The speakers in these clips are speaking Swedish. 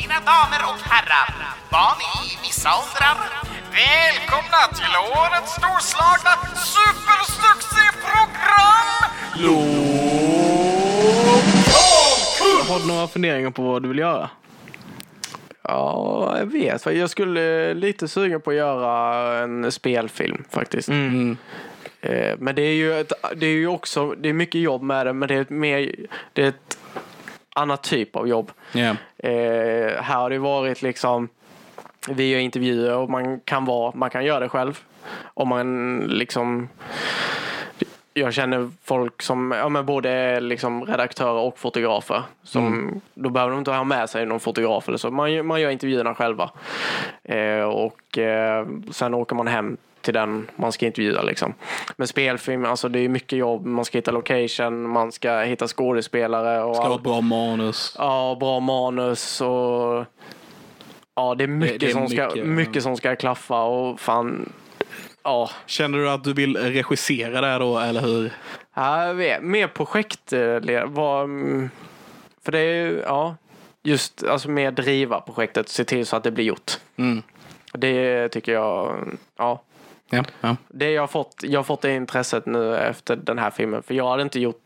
Mina damer och herrar, barn i vissa åldrar. Välkomna till årets storslagna supersuccéprogram! Har du några funderingar på vad du vill göra? Ja, jag vet. Jag skulle lite sugen på att göra en spelfilm faktiskt. Mm. Eh, Men det är ju, ett, det är ju också, det är mycket jobb med det, men det är ett mer, det är ett annat typ av jobb. Ja. Eh, här har det varit liksom, vi gör intervjuer och man kan vara, man kan göra det själv. Om man liksom, jag känner folk som, ja men både liksom redaktörer och fotografer. Som, Då behöver de inte ha med sig någon fotograf eller så. Man, man gör intervjuerna själva. Eh, och eh, sen åker man hem till den man ska intervjua liksom. Men spelfilm, alltså det är mycket jobb. Man ska hitta location, man ska hitta skådespelare och Ska ha ett bra manus. Ja, bra manus och... Ja, det är mycket, det är som, ska, mycket, mycket ja. som ska klaffa och fan... Ja, Känner du att du vill regissera det då, eller hur? Ja. Mer projektledare. Mm, för det är ju, ja, just alltså mer driva projektet, se till så att det blir gjort. Mm. Det tycker jag, ja. Ja, ja. Det jag har fått, jag har fått det intresset nu efter den här filmen. För jag hade inte gjort,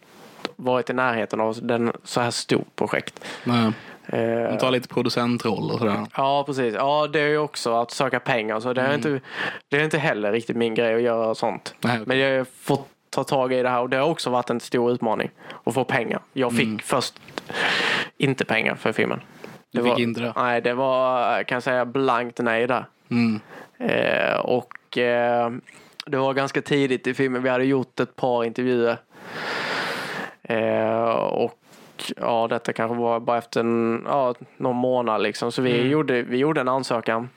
varit i närheten av den, så här stort projekt. Nej. Eh, Man tar lite producentroll och sådär. Ja, precis. Ja, det är ju också att söka pengar. Så det, är inte, det är inte heller riktigt min grej att göra sånt. Nej, okej. Men jag har fått ta tag i det här och det har också varit en stor utmaning att få pengar. Jag fick först inte pengar för filmen. Du fick inte det? Nej, det var kan jag säga blankt nej där. Mm. Eh, och eh, det var ganska tidigt i filmen. Vi hade gjort ett par intervjuer. Eh, och ja, detta kanske var bara efter en, ja, någon månad liksom. Så vi, gjorde, vi gjorde en ansökan.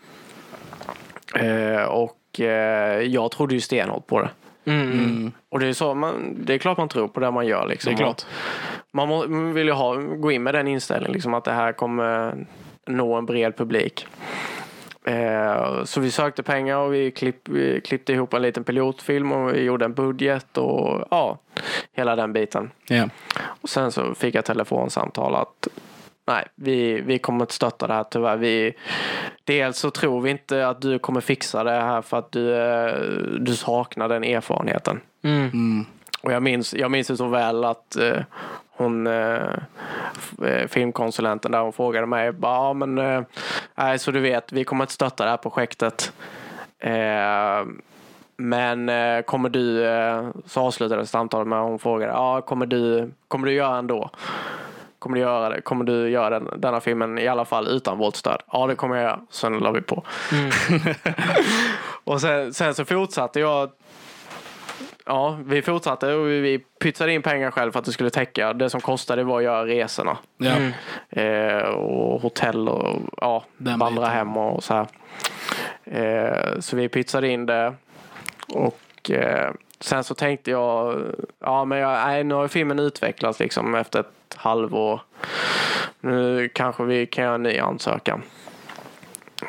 Eh, och eh, jag trodde ju stenhårt på det. Mm. Och det är, så man, det är klart man tror på det man gör. Liksom. Det är klart. Man, må, man vill ju ha, gå in med den inställningen liksom, att det här kommer nå en bred publik. Eh, så vi sökte pengar och vi, klipp, vi klippte ihop en liten pilotfilm och vi gjorde en budget och ja, hela den biten. Ja. Och sen så fick jag telefonsamtal att nej, vi, vi kommer inte stötta det här tyvärr. Vi, dels så tror vi inte att du kommer fixa det här för att du, eh, du saknar den erfarenheten. Mm. Och jag minns, jag minns det så väl att eh, hon, eh, eh, filmkonsulenten där, hon frågade mig, bara, ja men, eh, nej så du vet, vi kommer inte stötta det här projektet. Eh, men eh, kommer du, eh, så avslutade samtalet med, hon frågade, ja kommer du, kommer du göra ändå? Kommer du göra det? Kommer du göra den, denna filmen i alla fall utan vårt stöd? Ja, det kommer jag göra. Sen la vi på. och sen, sen så fortsatte jag Ja, vi fortsatte och vi- vi pytsade in pengar själv för att det skulle täcka. Det som kostade var att göra resorna. Ja. Eh, och hotell och ja, Den vandra biten. hem och så här. Eh, så vi pytsade in det. Och eh, sen så tänkte jag, ja men jag, nej, nu har filmen utvecklats liksom efter ett halvår. Nu kanske vi kan göra en ny ansökan.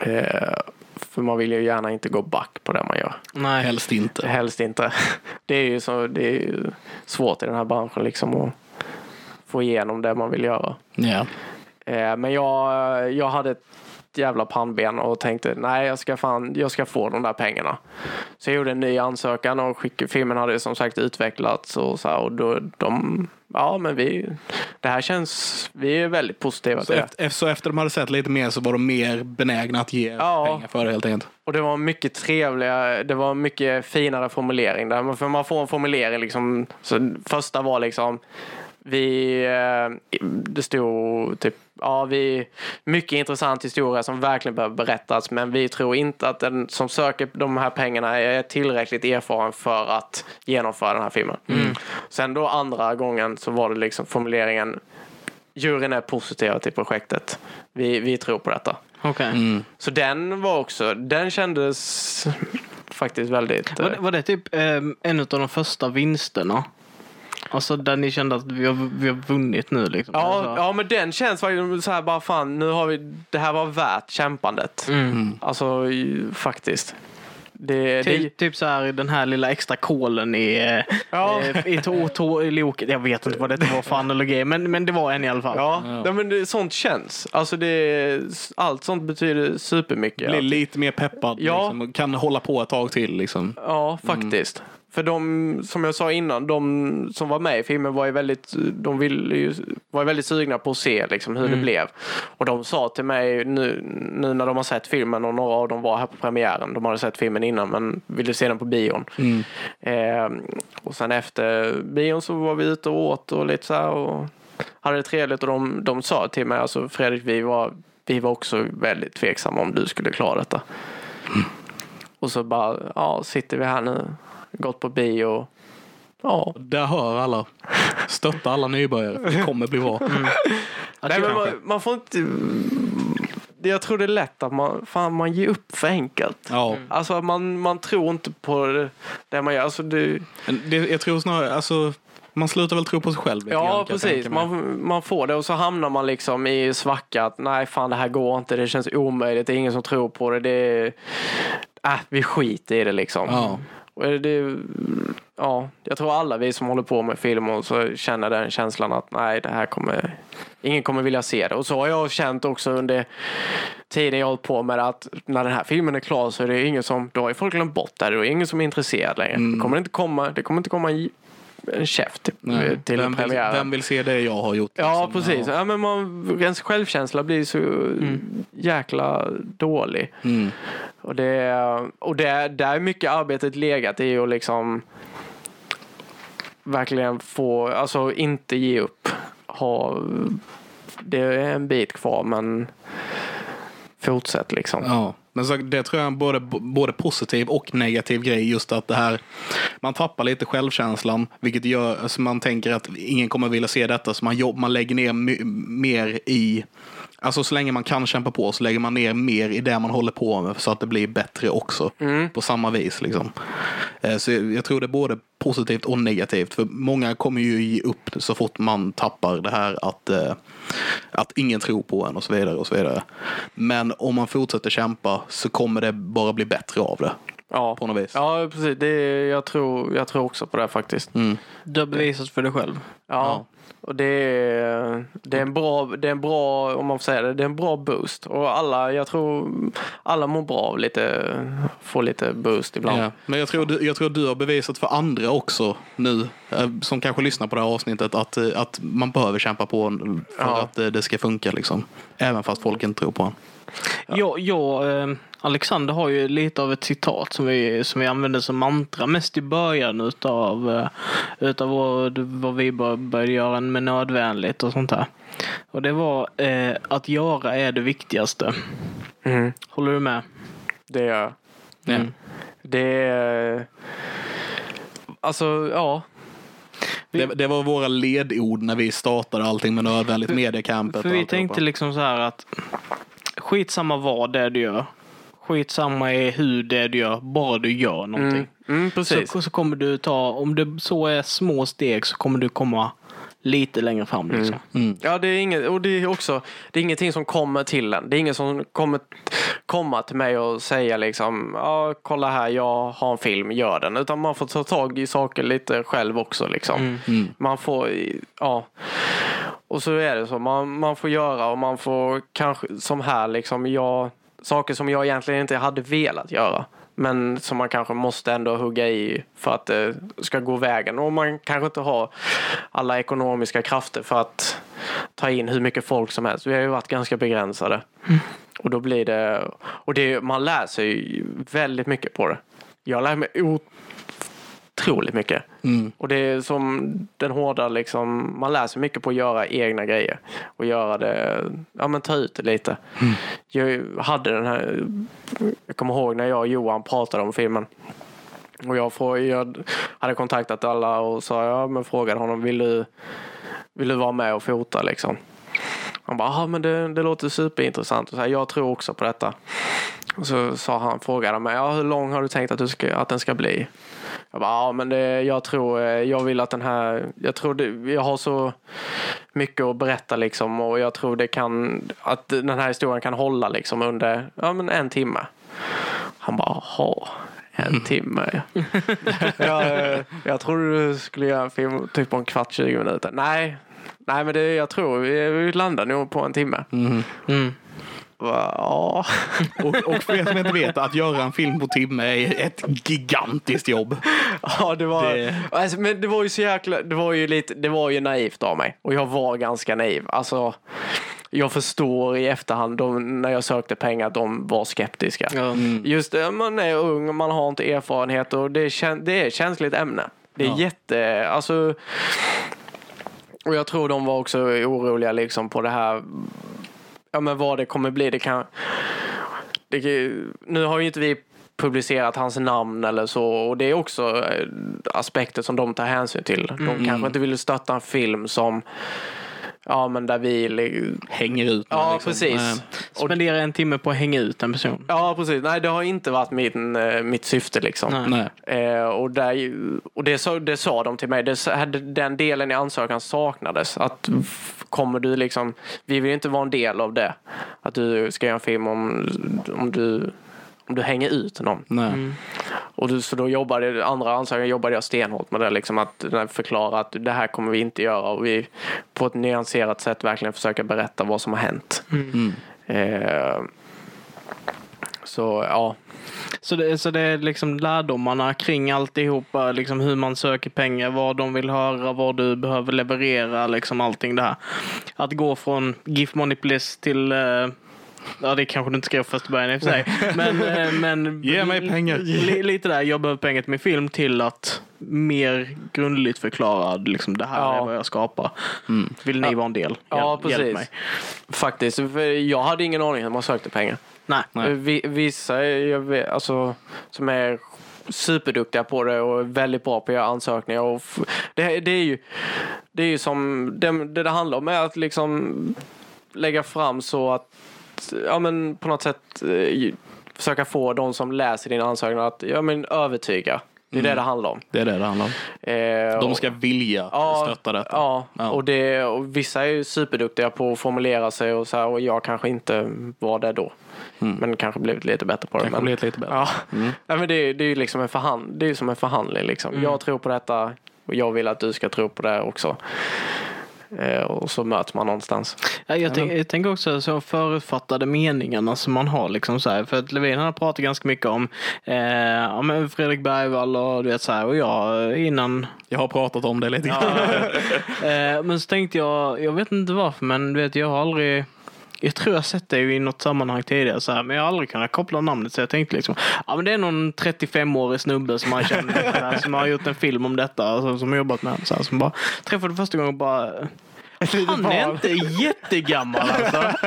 Eh, för man vill ju gärna inte gå back på det man gör. Nej. Helst inte. Helst inte. Det är ju så, det är ju svårt i den här branschen liksom att få igenom det man vill göra. Ja. Eh, Men jag, jag hade ett jävla pannben och tänkte nej jag ska fan, jag ska få de där pengarna. Så jag gjorde en ny ansökan och skick, filmen hade som sagt utvecklats och så här, och då de, ja men vi, det här känns, vi är väldigt positiva Så till det. efter, så efter de hade sett lite mer så var de mer benägna att ge Ja. pengar för det helt enkelt. Och det var mycket trevliga, det var mycket finare formulering där. För man får en formulering liksom, så första var liksom vi, eh, det stod typ, ja vi, mycket intressant historia som verkligen behöver berättas men vi tror inte att den som söker de här pengarna är tillräckligt erfaren för att genomföra den här filmen. Sen då andra gången så var det liksom formuleringen juryn är positiva till projektet. Vi, vi tror på detta. Okej. Mm. Så den var också, den kändes faktiskt väldigt... Var, eh, det- var det typ eh, en av de första vinsterna? Alltså där ni kände att vi har, vi har vunnit nu liksom? Ja, alltså. ja, men den känns faktiskt så här bara fan, nu har vi, det här var värt kämpandet. Mm. Alltså i- faktiskt. Det, det, Typ, typ så här den här lilla extra kolen i, eh, Ja. eh, i, to, to, i loket. Jag vet inte vad det var för analogi, men, men det var en i alla fall. ja, Nej, men det, sånt känns. Alltså det, allt sånt betyder supermycket. Blir lite mer peppad. Ja. Liksom, och kan hålla på ett tag till. Liksom. Ja, faktiskt. För de, som jag sa innan, de som var med i filmen var ju väldigt, de ville ju, var väldigt sugna på att se liksom, hur det blev. Och de sa till mig nu, nu när de har sett filmen och några av dem var här på premiären, de hade sett filmen innan men ville se den på bion. Eh, och sen efter bion så var vi ute och åt och lite så här och hade det trevligt och de, de sa till mig, alltså Fredrik, vi var, vi var också väldigt tveksamma om du skulle klara detta. Och så bara, ja, sitter vi här nu, gått på bio. Ja. Där hör alla. Stötta alla nybörjare. För det kommer bli bra. Nej, men man, man får inte... Jag tror det är lätt att man, fan, man ger upp för enkelt. Ja. Alltså man, man tror inte på det, det man gör. Alltså det, Det, jag tror snarare, alltså, man slutar väl tro på sig själv. ja, precis. Man, man får det och så hamnar man liksom i svacka att nej, fan det här går inte. Det känns omöjligt. Det är ingen som tror på det. det är, äh, vi skiter i det liksom. Ja. Och det, ja, jag tror alla vi som håller på med film och så känner den känslan att nej, det här kommer, ingen kommer vilja se det. Och så har jag känt också under tiden jag hållit på med det att när den här filmen är klar så är det ingen som, då har folk glömt bort det. Då är ingen som är intresserad längre. Det kommer inte komma, det kommer inte komma en, en käft Nej. till vem, vill, vem vill se det jag har gjort? Ja, liksom? precis. Ja. men man, ens självkänsla blir så jäkla dålig. Mm. Och det, och det, där är mycket arbetet legat i att liksom verkligen få, alltså inte ge upp. Ha, det är en bit kvar men fortsätt liksom. Ja, men så, det tror jag är en både, både positiv och negativ grej. Just att det här, man tappar lite självkänslan, vilket gör att man tänker att ingen kommer vilja se detta. Så man, jobb, man lägger ner mer i, alltså så länge man kan kämpa på så lägger man ner mer i det man håller på med så att det blir bättre också. På samma vis liksom. Eh, Så jag tror det är både positivt och negativt. För många kommer ju ge upp så fort man tappar det här att, eh, att ingen tror på en och så vidare. och så vidare. Men om man fortsätter kämpa så kommer det bara bli bättre av det. Ja, På något vis. ja precis. Det, jag, tror, jag tror också på det faktiskt. Mm. Du har bevisat för dig själv. Ja. Och det är, det, är en bra, det är en bra, om man får säga det, det är en bra boost. Och alla, jag tror alla mår bra av lite, få lite boost ibland. Ja. Men jag tror, jag tror du har bevisat för andra också nu, eh, som kanske lyssnar på det här avsnittet, att, eh, att man behöver kämpa på för Ja. att eh, det ska funka. Liksom. Även fast folk inte tror på en. Jag, jag, eh, Alexander har ju lite av ett citat som vi, som vi använder som mantra mest i början utav, eh, utav vad, vad vi bör- började göra med nödvändigt och sånt där. Och det var eh, att göra är det viktigaste. Mm, Håller du med? det gör jag. Ja. Det är... Alltså, ja. Det, det var våra ledord när vi startade allting med nödvändigt mediecampet. För vi tänkte liksom så här att skitsamma vad det är du gör. Skitsamma är hur det du gör, bara du gör någonting. Mm, mm, precis. Så, så kommer du ta, om det så är små steg så kommer du komma lite längre fram. Liksom. Mm. Ja, det är inget, och det är också, det är ingenting som kommer till en. Det är ingen som kommer komma till mig och säga liksom, ja, kolla här, jag har en film, gör den. Utan man får ta tag i saker lite själv också liksom. Man får, ja. Och så är det så, man, man får göra och man får kanske, som här liksom, jag, saker som jag egentligen inte hade velat göra. Men som man kanske måste ändå hugga i för att det ska gå vägen. Och man kanske inte har alla ekonomiska krafter för att ta in hur mycket folk som helst. Vi har ju varit ganska begränsade. Och då blir det, och det, man lär sig väldigt mycket på det. Jag lär mig otroligt mycket. Och det är som den hårda liksom, man lär sig mycket på att göra egna grejer. Och göra det, ja men ta ut det lite. Jag hade den här, jag kommer ihåg när jag och Johan pratade om filmen. Och jag, får, jag hade kontaktat alla och sa, ja men frågade honom, vill du, vill du vara med och fota liksom? Han bara, ja men det, det låter superintressant. Och så här, jag tror också på detta. Så sa han, frågade mig, ja hur lång har du tänkt att, du ska, att den ska bli? Jag bara, ja men det, jag tror, eh, jag vill att den här, jag tror det, jag har så mycket att berätta liksom och jag tror det kan, att den här historien kan hålla liksom under, ja men en timme. Han bara, jaha, En timme. jag, eh, jag trodde du skulle göra en film typ på en kvart, 20 minuter. Nej, nej men det, jag tror vi, vi landar nog på en timme. Mhm. Mm. Ja. Och, och för er som inte vet, att göra en film på timme är ett gigantiskt jobb. Ja, det var, Det- Alltså, men det var ju så jäkla, det var ju lite, det var ju naivt av mig. Och jag var ganska naiv. Alltså, jag förstår i efterhand de, när jag sökte pengar att de var skeptiska. Ja. Just det, man är ung, man har inte erfarenhet och det är, det är ett känsligt ämne. Det är Ja. jätte, alltså. Och jag tror de var också oroliga liksom på det här, ja men vad det kommer bli. Det kan, det, kan- nu har ju inte vi publicerat hans namn eller så och det är också eh, aspekter som de tar hänsyn till. De kanske inte vill stötta en film som, ja men där vi, Hänger ut. ja liksom. precis. Eh, Spendera en timme på att hänga ut en person. Ja, precis. Nej, det har inte varit min, eh, mitt syfte liksom. Nej. Nej. Eh, och där, och det, sa, det sa de till mig. Det, den delen i ansökan saknades. Att kommer du liksom, vi vill inte vara en del av det. Att du ska göra en film om, om du du hänger ut någon. Nej. Och du, så då jobbade, andra ansökan jobbade jag stenhårt med det. Liksom att förklara att det här kommer vi inte göra. Och vi på ett nyanserat sätt verkligen försöka berätta vad som har hänt. Mm. Eh, så ja, Så det, så det är liksom lärdomarna kring alltihopa, liksom hur man söker pengar, vad de vill höra, vad du behöver leverera, liksom allting det här. Att gå från GIF Money Bliss till eh, Ja, det kanske du inte skrev först i början i och för sig. Men, eh, men Ge mig pengar. Li, lite där, jag behöver pengar till min film till att mer grundligt förklara liksom, det här Ja. är vad jag skapar. Vill ni vara en del? Ja, Hjälp- Hjälp precis. mig. Faktiskt. För jag hade ingen aning hur man sökte pengar. Nej. Nej. Vi, vissa jag vet, alltså, som är superduktiga på det och är väldigt bra på att göra ansökningar. Och det, det, är ju, det är ju som det, det det handlar om är att liksom lägga fram så att ja, men på något sätt eh, försöka få de som läser din ansökan att ja, men övertyga. Det är det det handlar om. Det är det det handlar om. Eh, De och- ska vilja Ja, stötta detta. Ja, Ja. Och, det, och vissa är ju superduktiga på att formulera sig och så här, och jag kanske inte var det då. Men kanske blivit lite bättre på det. Kanske men, blivit lite bättre. Ja. Nej, men det, är- det är ju liksom en, förhand, det är som en förhandling. Liksom. Jag tror på detta och jag vill att du ska tro på det också. Eh, och så möts man någonstans. Ja, jag, tänk, jag tänker också så förutfattade meningarna som man har. Liksom så här, för att Levin har pratat ganska mycket om eh, ja, men Fredrik Bergvall och du vet så här, och jag innan. Jag har pratat om det lite grann. Eh, men så tänkte jag, jag vet inte varför, men du vet jag har aldrig jag tror jag sett det i något sammanhang tidigare så här, men jag har aldrig kunnat koppla namnet så jag tänkte liksom, ja men det är någon 35-årig snubbe som man känner här, som har gjort en film om detta, alltså, som har jobbat med så här, som bara träffade första gången och bara han är inte jättegammal alltså.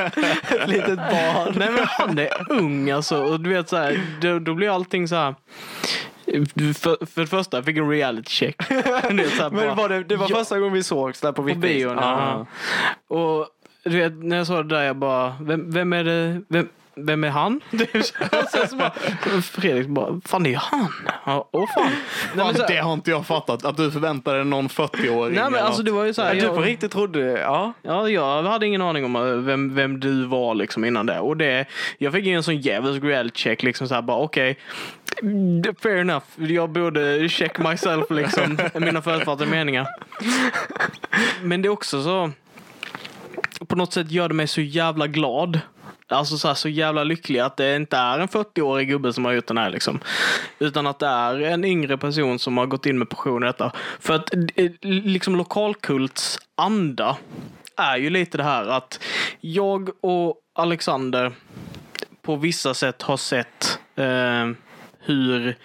Ett litet barn. Nej men han är ung alltså. Och du vet så här, då, då blir allting så här. För, för det första, jag fick en reality check. Så här, Men bara, var det, det var Ja. första gången vi sågs där på på bion. Ja. Och du vet, när jag sa det där, jag bara, vem, vem är det? Vem, vem är han? och sen så bara, Fredrik bara, fan det är han. Ja, åh fan. Nej, men, så, det har inte jag fattat. Att du förväntade dig någon 40-åring. nej, men alltså det var ju så här. Men du jag- på riktigt trodde, ja. Ja, jag hade ingen aning om eh, vem, vem du var liksom innan det. Och det, jag fick ju en sån djävulsk reality check liksom så här bara okej. mm, fair enough. Jag borde check myself liksom. mina förutfattade meningar. Men det är också så. På något sätt gör det mig så jävla glad. Alltså så, här, så jävla lycklig att det inte är en 40-årig gubbe som har gjort den här liksom. Utan att det är en yngre person som har gått in med passion i detta. För att eh, liksom lokalkults anda är ju lite det här att jag och Alexander på vissa sätt har sett eh, hur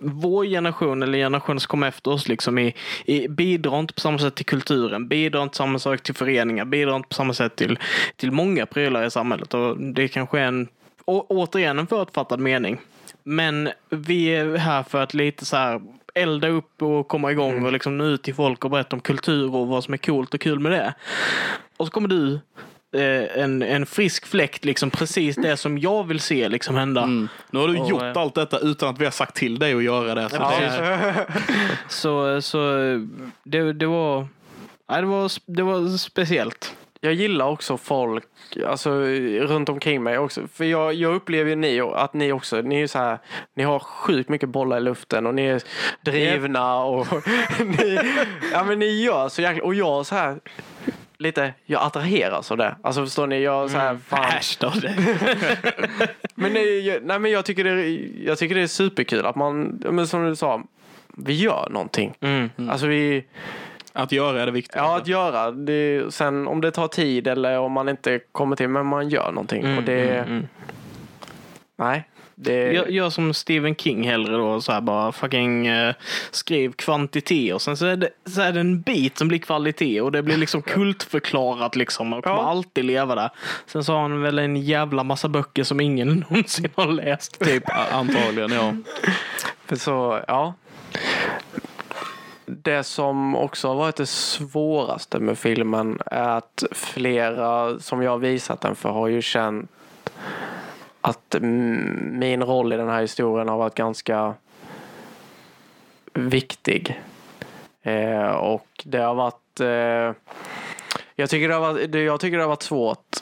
vår generation eller generationen som kommer efter oss liksom i, i, bidrar inte på samma sätt till kulturen, bidrar inte på samma sak till föreningar, bidrar inte på samma sätt till, till många prylar i samhället. Och det kanske är en, å, återigen en förutfattad mening. Men vi är här för att lite så här elda upp och komma igång och liksom nå ut till folk och berätta om kultur och vad som är coolt och kul med det. Och så kommer du en, en frisk fläkt, liksom precis det som jag vill se liksom hända. Mm. Nu har du Och, gjort eh, allt detta utan att vi har sagt till dig att göra det. Så Ja, det Så, så det, det var, nej, det var, det var speciellt. jag gillar också folk alltså, runt omkring mig också. För jag, jag upplever ju ni, att ni också, ni är så här, ni har sjukt mycket bollar i luften och ni är drivna och ni, ja men ni gör så jäkla, och jag så här lite, jag attraheras av det. Alltså förstår ni, jag så här, fan. Äsch då. Men, nej, jag, nej, men jag tycker, det, jag tycker det är superkul att man, men som du sa, vi gör någonting. Mm. Alltså vi, Att göra är det viktiga. ja att göra, det, sen om det tar tid eller om man inte kommer till, men man gör någonting. Mm, och det, mm, mm. nej. Det, Gör, gör som Stephen King hellre då, så här bara fucking eh, skriv kvantitet och sen så är, det, så är det en bit som blir kvalitet och det blir liksom kultförklarat liksom och kommer Ja. alltid leva där. Sen så har han väl en jävla massa böcker som ingen någonsin har läst typ. Antagligen, ja. För så, ja. Det som också har varit det svåraste med filmen är att flera som jag har visat den för har ju känt att mm, min roll i den här historien har varit ganska viktig. Eh, och det har varit eh, jag, tycker det har varit jag tycker det har varit svårt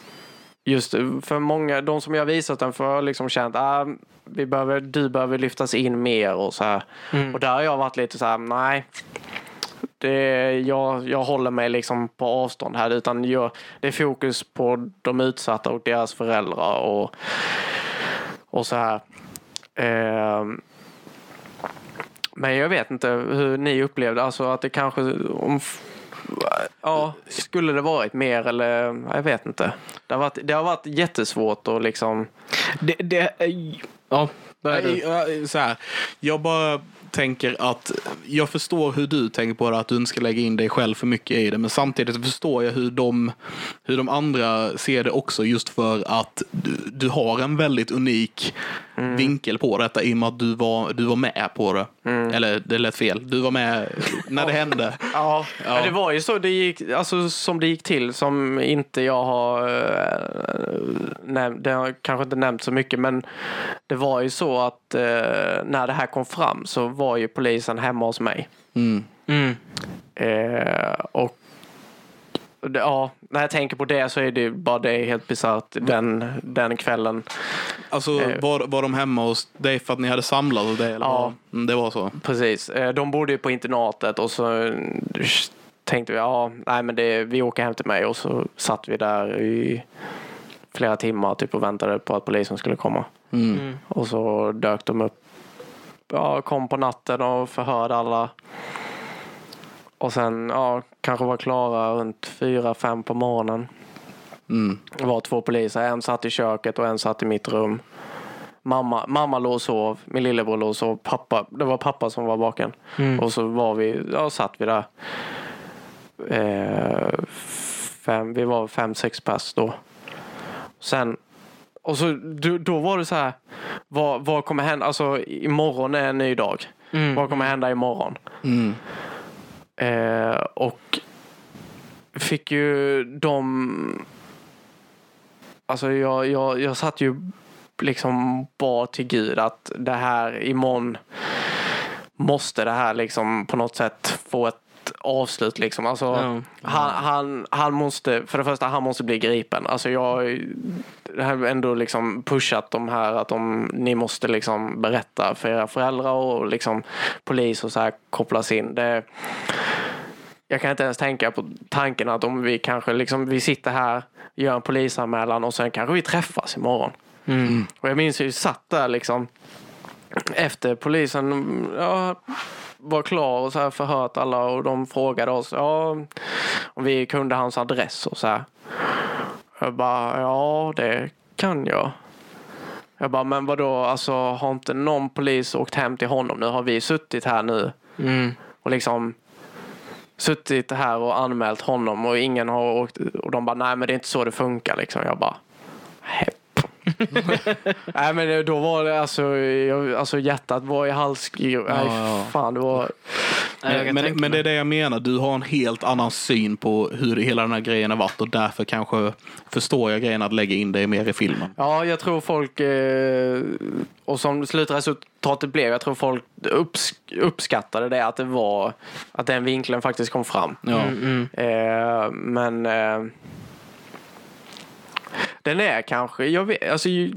Just för många, de som jag visat den för har liksom känt ah, vi behöver, du behöver lyftas in mer och så här. Och där har jag varit lite så här, nej. Det, jag, jag håller mig liksom på avstånd här utan jag, det är fokus på de utsatta och deras föräldrar och, och så här. Ehm, men jag vet inte hur ni upplevde, alltså att det kanske om, Ja, skulle det varit mer eller jag vet inte. Det har varit, det har varit jättesvårt att liksom Det, det, ja, Så här, jag bara tänker att jag förstår hur du tänker på det, att du inte ska lägga in dig själv för mycket i det. Men samtidigt förstår jag hur de, hur de andra ser det också just för att du, du har en väldigt unik vinkel på detta i och med att du var, du var med på det. Eller det lät fel. Du var med när det hände. Ja, Ja. Det var ju så det gick, alltså, som det gick till som inte jag har äh, nämnt, det har jag kanske inte nämnt så mycket men det var ju så att eh, när det här kom fram så var ju polisen hemma hos mig. Mm. Mm. Eh, och ja, när jag tänker på det så är det bara det helt bisarrt den, den kvällen. Alltså Eh. var, var de hemma hos dig för att ni hade samlat och det? Eller Ja. Mm, det var så. Precis. Eh, De bodde ju på internatet och så eh, tänkte vi, ja, nej men det, vi åker hem till mig och så satt vi där i flera timmar typ och väntade på att polisen skulle komma. Mm. Och så dök de upp, ja, kom på natten och förhörde alla. Och sen, ja, kanske var klara runt fyra, fem på morgonen. Mm. Det var två poliser, en satt i köket och en satt i mitt rum. Mamma, mamma låg och sov, min lillebror låg och sov, pappa, det var pappa som var vaken. Och så var vi, ja, satt vi där. Eh, fem, vi var fem, sex pers då. Sen, och så då, var det så här, vad, vad kommer hända, alltså imorgon är en ny dag. Vad kommer hända imorgon? Mm. Eh, och fick ju de... Alltså jag, jag, jag satt ju liksom bad till Gud att det här imorgon måste det här liksom på något sätt få ett avslut liksom. Alltså, Ja. han, han, han måste, för det första, han måste bli gripen. Alltså jag har ändå liksom pushat de här att de, ni måste liksom berätta för era föräldrar och liksom polis och så här kopplas in. Det, jag kan inte ens tänka på tanken att om vi kanske liksom, vi sitter här, gör en polisanmälan och sen kanske vi träffas imorgon. Mm. Och jag minns ju, vi satt där liksom efter polisen ja, var klar och så här förhört alla och de frågade oss ja, om vi kunde hans adress och så här. Jag bara, ja det kan jag. Jag bara, men vadå, alltså har inte någon polis åkt hem till honom nu? Har vi suttit här nu Mm. och liksom suttit här och anmält honom och ingen har åkt och de bara nej men det är inte så det funkar liksom. Jag bara hepp. nej men då var det alltså, jag, alltså hjärtat var i halsgrev. Nej ja. fan det var. Men, men, men det är det jag menar. Du har en helt annan syn på hur hela den här grejen har varit och därför kanske förstår jag grejen att lägga in det mer i filmen. Ja jag tror folk eh, och som slutresultatet blev jag tror folk upps, uppskattade det att det var att den vinkeln faktiskt kom fram. Ja. Mm, mm. Eh, men eh, den är kanske, jag vet, alltså ju-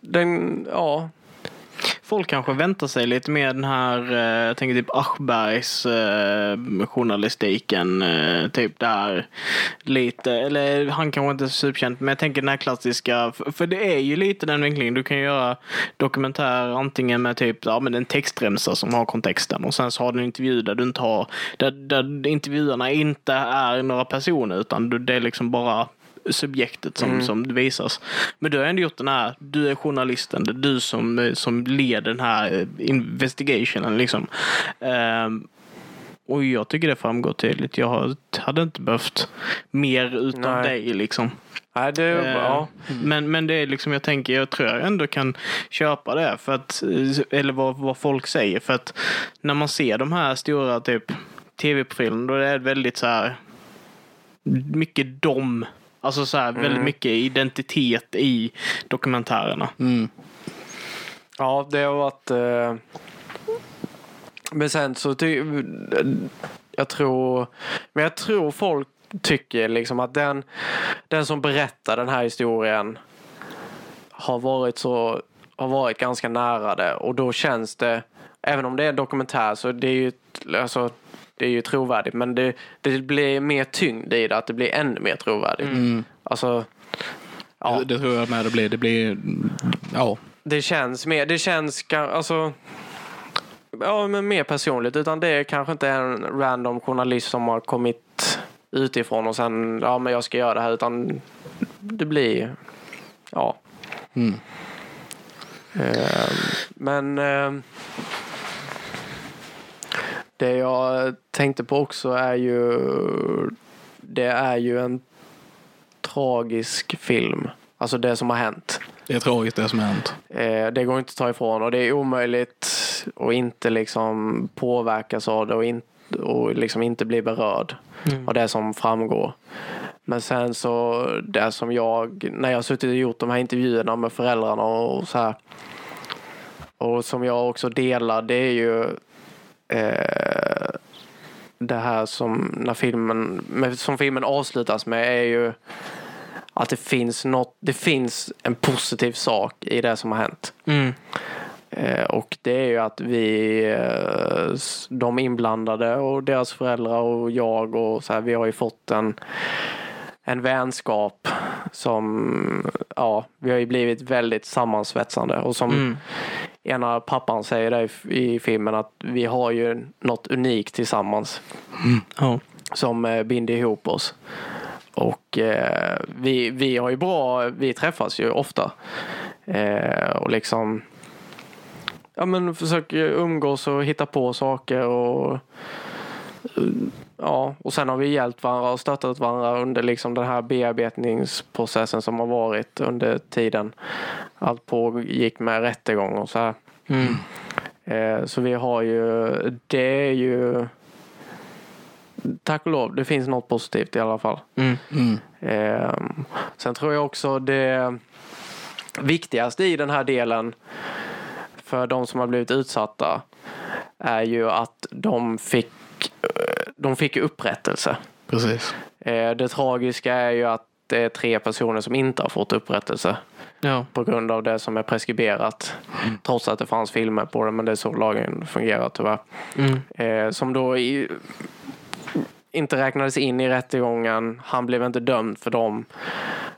den, ja. Folk kanske väntar sig lite mer den här, eh, jag tänker typ Aschbergs eh, journalistiken. Eh, typ där lite, eller han kanske inte är superkänd, men jag tänker den här klassiska, för, för det är ju lite den vinklingen. Du kan göra dokumentär antingen med typ, ja men en textremsa som har kontexten och sen så har du en intervju där du inte har, där, där intervjuerna inte är några personer utan det är liksom bara subjektet som, som visas. Men du har ändå gjort den här, du är journalisten, det är du som, eh, som leder den här eh, investigationen liksom. Ehm, och jag tycker det framgår tydligt. Jag hade inte behövt mer utav Nej. dig liksom. Nej, det, Eh, ja. Men, men det är liksom, jag tänker, jag tror jag ändå kan köpa det. För att, eh, eller vad, vad folk säger. För att när man ser de här stora typ tv-profilerna då är det väldigt så här mycket dom. Alltså så här, väldigt mycket identitet i dokumentärerna. Ja, det har varit... Eh... Men sen så ty... Jag tror... Men jag tror folk tycker liksom att den, den som berättar den här historien har varit så har varit ganska nära det. Och då känns det även om det är en dokumentär så det är ju alltså, det är ju trovärdigt men det, det blir mer tyngd i det att det blir ännu mer trovärdigt. Alltså ja. Det, det tror jag med det blir. Det blir, ja. Det känns mer, det känns alltså Ja men mer personligt utan det är kanske inte en random journalist som har kommit utifrån och sen ja men jag ska göra det här utan det blir ja. Eh, men eh, det jag tänkte på också är ju det är ju en tragisk film. Alltså det som har hänt. Det är tragiskt det som har hänt. Eh, det går inte att ta ifrån och det är omöjligt att inte liksom påverkas av det och, in, och liksom inte bli berörd av det som framgår. Men sen så det som jag, när jag har suttit och gjort de här intervjuerna med föräldrarna och så här. Och som jag också delar det är ju eh, det här som när filmen, med, som filmen avslutas med är ju att det finns något, det finns en positiv sak i det som har hänt. Mm. Eh, och det är ju att vi, eh, de inblandade och deras föräldrar och jag och så här, vi har ju fått en, en vänskap som, ja, vi har ju blivit väldigt sammansvetsande och som Mm. Ena pappan säger det i, filmen att vi har ju något unikt tillsammans Ja. som eh, binder ihop oss. Och eh, vi, vi har ju bra, vi träffas ju ofta. Eh, och liksom ja men försöker umgås och hitta på saker och ja, och sen har vi hjälpt varandra och stöttat varandra under liksom den här bearbetningsprocessen som har varit under tiden. Allt pågick med rättegång och så här. Mm. Eh, så vi har ju, det är ju tack och lov, det finns något positivt i alla fall. Mm. Eh, sen tror jag också det viktigaste i den här delen för de som har blivit utsatta är ju att de fick, de fick upprättelse. Precis. Eh, det tragiska är ju att det är tre personer som inte har fått upprättelse Ja. på grund av det som är preskriberat. Trots att det fanns filmer på det, men det är så lagen fungerar tyvärr. Mm. Eh, som då i, inte räknades in i rättegången. Han blev inte dömd för dem.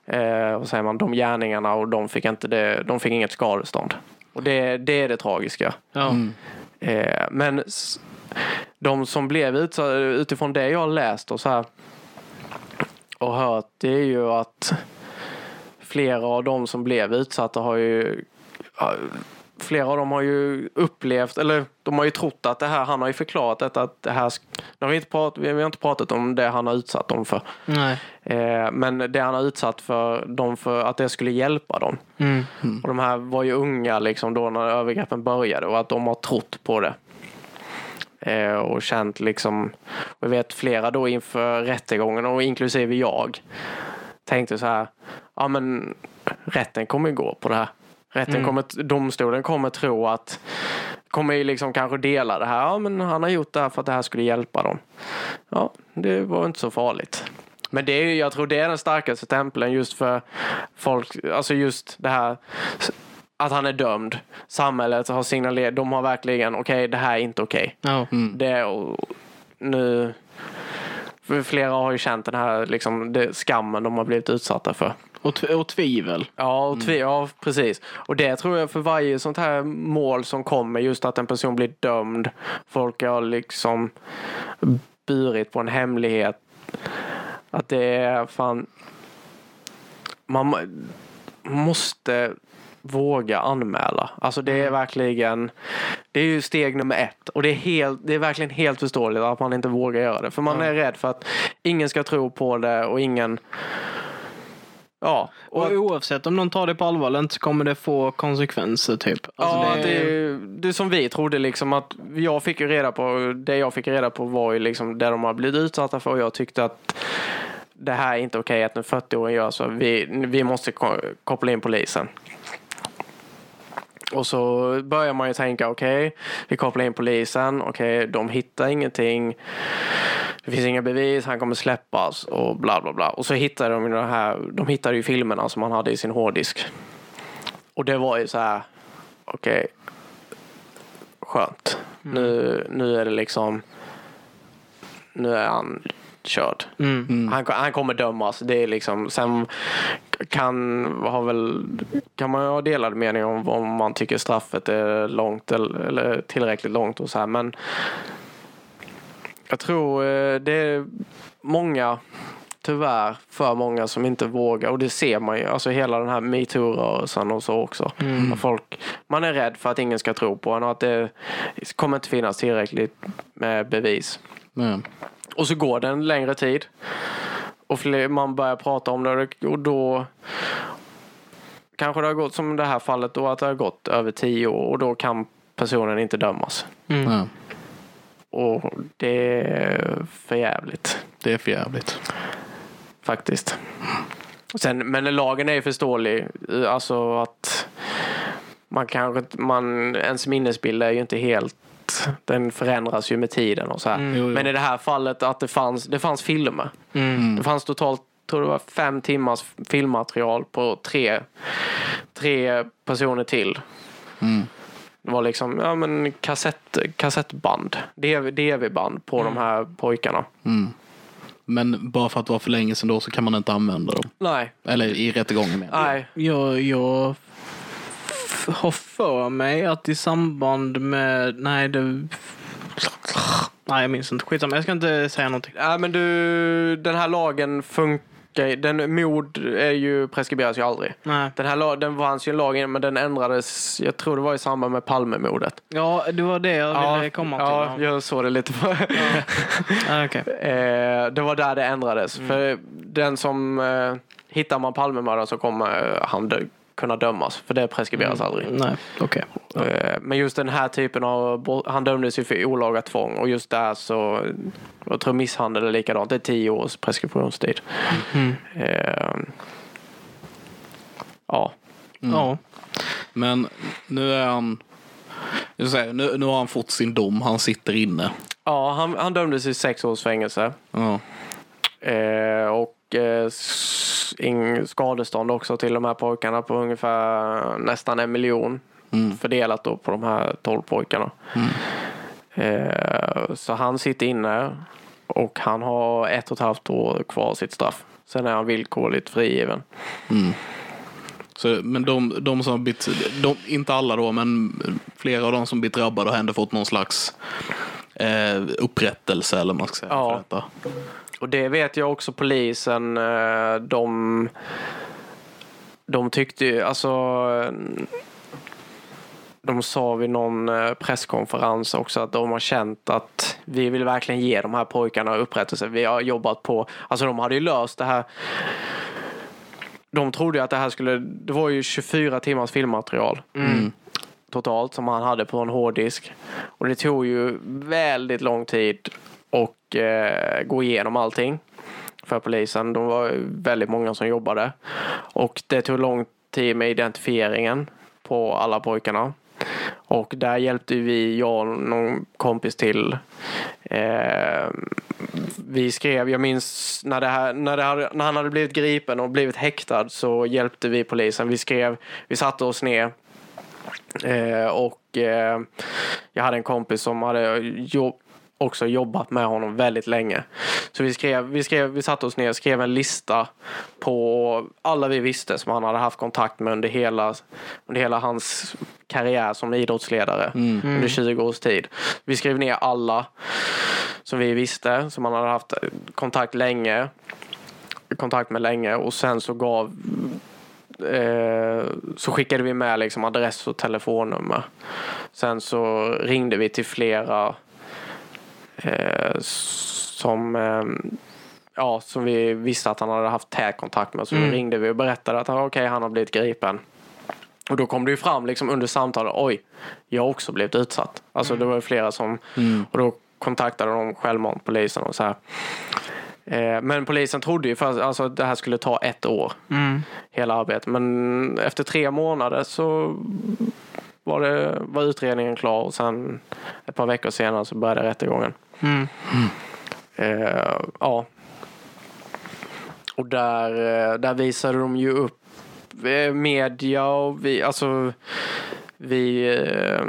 Eh, vad säger man, de gärningarna och de fick, inte det, de fick inget skadestånd. Och det, det är det tragiska. Ja. Eh, men s- de som blev utsatta, utifrån det jag har läst och så här och hört, det är ju att flera av de som blev utsatta har ju Flera av dem har ju upplevt, eller de har ju trott att det här, han har ju förklarat detta att det här, nu har vi, inte pratat, vi har inte pratat om det han har utsatt dem för. Eh, men det han har utsatt för dem för att det skulle hjälpa dem. Mm. Och de här var ju unga liksom då när övergreppen började och att de har trott på det. Eh, och känt liksom, och jag vet flera då inför rättegången och inklusive jag tänkte så här, ja men rätten kommer ju gå på det här. Rätten kommer, domstolen kommer tro att, kommer ju liksom kanske dela det här, ja men han har gjort det här för att det här skulle hjälpa dem. Ja, det var inte så farligt. Men det är ju, jag tror det är den starkaste stämpeln just för folk, alltså just det här att han är dömd. Samhället har signalerat, de har verkligen, okej det här är inte okej. Ja. Det är och nu, flera har ju känt den här liksom, det, skammen de har blivit utsatta för. Och, tv- och tvivel. Ja, och tvi- ja, precis. Och det tror jag för varje sånt här mål som kommer, just att en person blir dömd. Folk har liksom burit på en hemlighet. Att det är fan... Man må- måste våga anmäla. Alltså det är verkligen... Det är ju steg nummer ett. Och det är, helt, det är verkligen helt förståeligt att man inte vågar göra det. För man är rädd för att ingen ska tro på det och ingen... Ja. Och oavsett om någon tar det på allvar eller inte så kommer det få konsekvenser typ. Alltså, ja, det, det, det som vi trodde liksom att jag fick ju reda på, det jag fick reda på var ju liksom det de har blivit utsatta för och jag tyckte att det här är inte okej att en 40-åring gör så. Vi, vi måste ko- koppla in polisen. Och så börjar man ju tänka, okej, vi kopplar in polisen, okej, de hittar ingenting. Det finns inga bevis, han kommer släppas och bla bla bla. Och så hittar de ju det här, de hittade ju filmerna som han hade i sin hårddisk. Och det var ju så här, okej, skönt. Nu, nu är det liksom, nu är han körd. mm. Han, han kommer dömas. Det är liksom, sen kan, har väl, kan man ju ha delade meningar om om man tycker straffet är långt eller, eller tillräckligt långt och så här. Men jag tror eh, det är många, tyvärr för många som inte vågar. Och det ser man ju. Alltså hela den här metoo-rörelsen och så också. Att Folk, man är rädd för att ingen ska tro på en och att det kommer inte finnas tillräckligt med bevis. Nej. Och så går det en längre tid. Och fler, man börjar prata om det och då kanske det har gått som i det här fallet då att det har gått över tio år och då kan personen inte dömas. Nej. Och det är för jävligt Det är för jävligt. faktiskt. Sen, men lagen är ju förståelig. Alltså att man kanske man, ens minnesbild är ju inte helt den förändras ju med tiden och så här. Jo, jo. Men i det här fallet att det fanns, det fanns filmer. Mm. Det fanns totalt, tror det var fem timmars filmmaterial på tre, tre personer till. Mm. Det var liksom ja, men kassett, kassettband, DV, DV-band på de här pojkarna. Mm. Men bara för att det var för länge sedan då så kan man inte använda dem. Nej, Eller i rättegången med. nej. Jag, jag har för mig att i samband med... Nej, det... Nej, jag minns inte. Skitsamma, jag ska inte säga någonting. Nej men du, den här lagen funkar den, mord är ju, preskriberas ju aldrig. Nej. Den här den fanns ju en lag men den ändrades, jag tror det var i samband med Palmemordet. Ja, det var det jag ville komma till. ja, jag såg det lite på. Ah, okej. eh, det var där det ändrades. För den som eh, hittar man Palmemördaren så kommer eh, han dö, kunna dömas. För det preskriberas aldrig. Nej, okej. Eh, Men just den här typen av Han dömdes ju för olaga tvång och just där så Jag tror misshandel är likadant. Det är tio års preskriptionstid. Mm. Ja. Ja. Men nu är han... säga, Nu, nu har han fått sin dom. Han sitter inne. Ja, han, han dömdes i sex års fängelse. Ja. Eh, och skadestånd också till de här pojkarna på ungefär nästan en miljon. Mm. Fördelat då på de här tolv pojkarna. Eh, så han sitter inne och han har ett och ett halvt år kvar sitt straff. Sen är han villkorligt frigiven. Så, men de, de som har blivit, de, inte alla då, men flera av de som blivit drabbade har ändå fått någon slags eh, upprättelse eller vad man ska säga. Ja. Och det vet jag också polisen. eh, De, de tyckte ju, alltså de sa vid någon eh, presskonferens också att de har känt att vi vill verkligen ge de här pojkarna upprättelse. Vi har jobbat på, alltså de hade ju löst det här. De trodde ju att det här skulle, det var ju 24 timmars filmmaterial totalt som han hade på en hårddisk. Och det tog ju väldigt lång tid och eh, gå igenom allting för polisen. De var väldigt många som jobbade. Och det tog lång tid med identifieringen på alla pojkarna. Och där hjälpte vi, jag och någon kompis till. Eh, vi skrev, jag minns när, det här, när, det här, när han hade blivit gripen och blivit häktad så hjälpte vi polisen. Vi skrev, vi satte oss ner eh, och eh, jag hade en kompis som hade jobb, också jobbat med honom väldigt länge. Så vi skrev, vi skrev, vi satte oss ner och skrev en lista på alla vi visste som han hade haft kontakt med under hela, under hela hans karriär som idrottsledare under 20 års tid. Vi skrev ner alla som vi visste, som han hade haft kontakt länge kontakt med länge och sen så gav eh, så skickade vi med liksom adress och telefonnummer. Sen så ringde vi till flera eh, som, eh, ja, som vi visste att han hade haft tät kontakt med. Så då ringde vi och berättade att okej, han har blivit gripen. Och då kom det ju fram liksom under samtalet, oj, jag har också blivit utsatt. Alltså det var ju flera som, och då kontaktade de självmant polisen och så här. Eh, Men polisen trodde ju för alltså, att det här skulle ta ett år, hela arbetet. Men efter tre månader så var, det, var utredningen klar och sen ett par veckor senare så började rättegången. Mm. Eh, ja. Och där, eh, där visade de ju upp eh, media och vi, alltså vi, eh,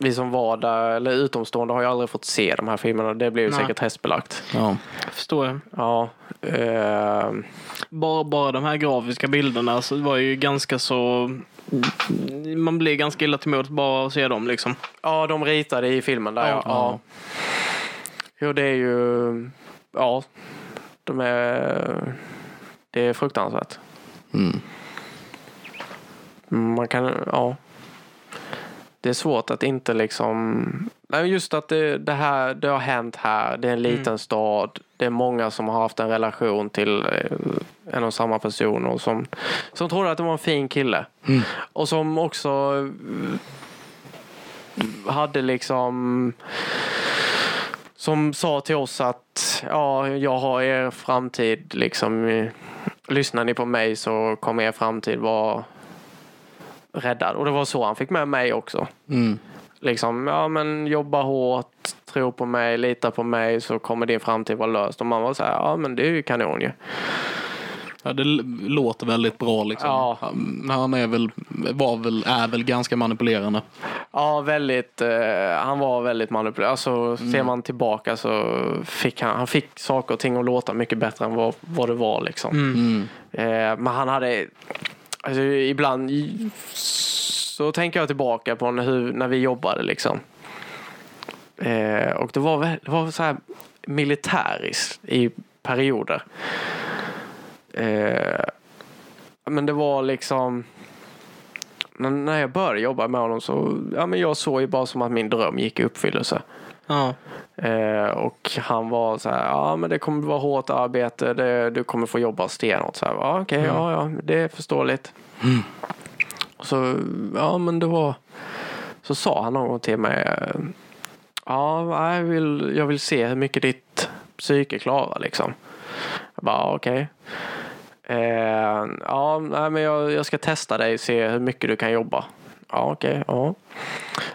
vi som var där, eller utomstående har ju aldrig fått se de här filmerna. Det blev ju Nej. sekretessbelagt. Ja. Förstår jag. Ja. Eh, Bara, bara de här grafiska bilderna så var ju ganska så... Man blir ganska illa till mods bara att se dem liksom. ja, de ritade i filmen där ja. ja. Jo, det är ju, ja, de är, det är fruktansvärt. Mm. Man kan, ja. Det är svårt att inte liksom... Nej, just att det, det här det har hänt här. Det är en liten stad. Det är många som har haft en relation till eh, en och samma person och som, som trodde att det var en fin kille. Och som också eh, hade liksom som sa till oss att ja, jag har er framtid liksom. Lyssnar ni på mig så kommer er framtid vara räddad. Och det var så han fick med mig också. Mm. Liksom, ja men jobba hårt, tro på mig, lita på mig så kommer din framtid vara löst. Och man var så här, ja men det är ju kanon ju. Ja, det låter väldigt bra liksom. Ja. Han- är väl, var väl, är väl ganska manipulerande. Ja, väldigt, eh, han var väldigt manipulerad. Alltså, Ser man tillbaka så fick han, han fick saker och ting att låta mycket bättre än vad, vad det var. Liksom. Mm. Eh, men han hade, alltså, ibland så tänker jag tillbaka på när, hur, när vi jobbade liksom. Eh, och det var, det var så här militäriskt i perioder. Eh, men det var liksom när, när jag började jobba med honom så ja, men jag såg ju bara som att min dröm gick i uppfyllelse. Ja. Eh, och han var så här, ja men det kommer vara hårt arbete, det, du kommer få jobba stenhårt. Så här, ja okej, ja ja, det är förståeligt. Och så, ja men det var, så sa han någon gång till mig, ja jag vill, jag vill se hur mycket ditt psyke klarar liksom. Jag bara, okej. Okay. Eh, ja, nej, men jag, jag ska testa dig och se hur mycket du kan jobba. Ja, okej. ja.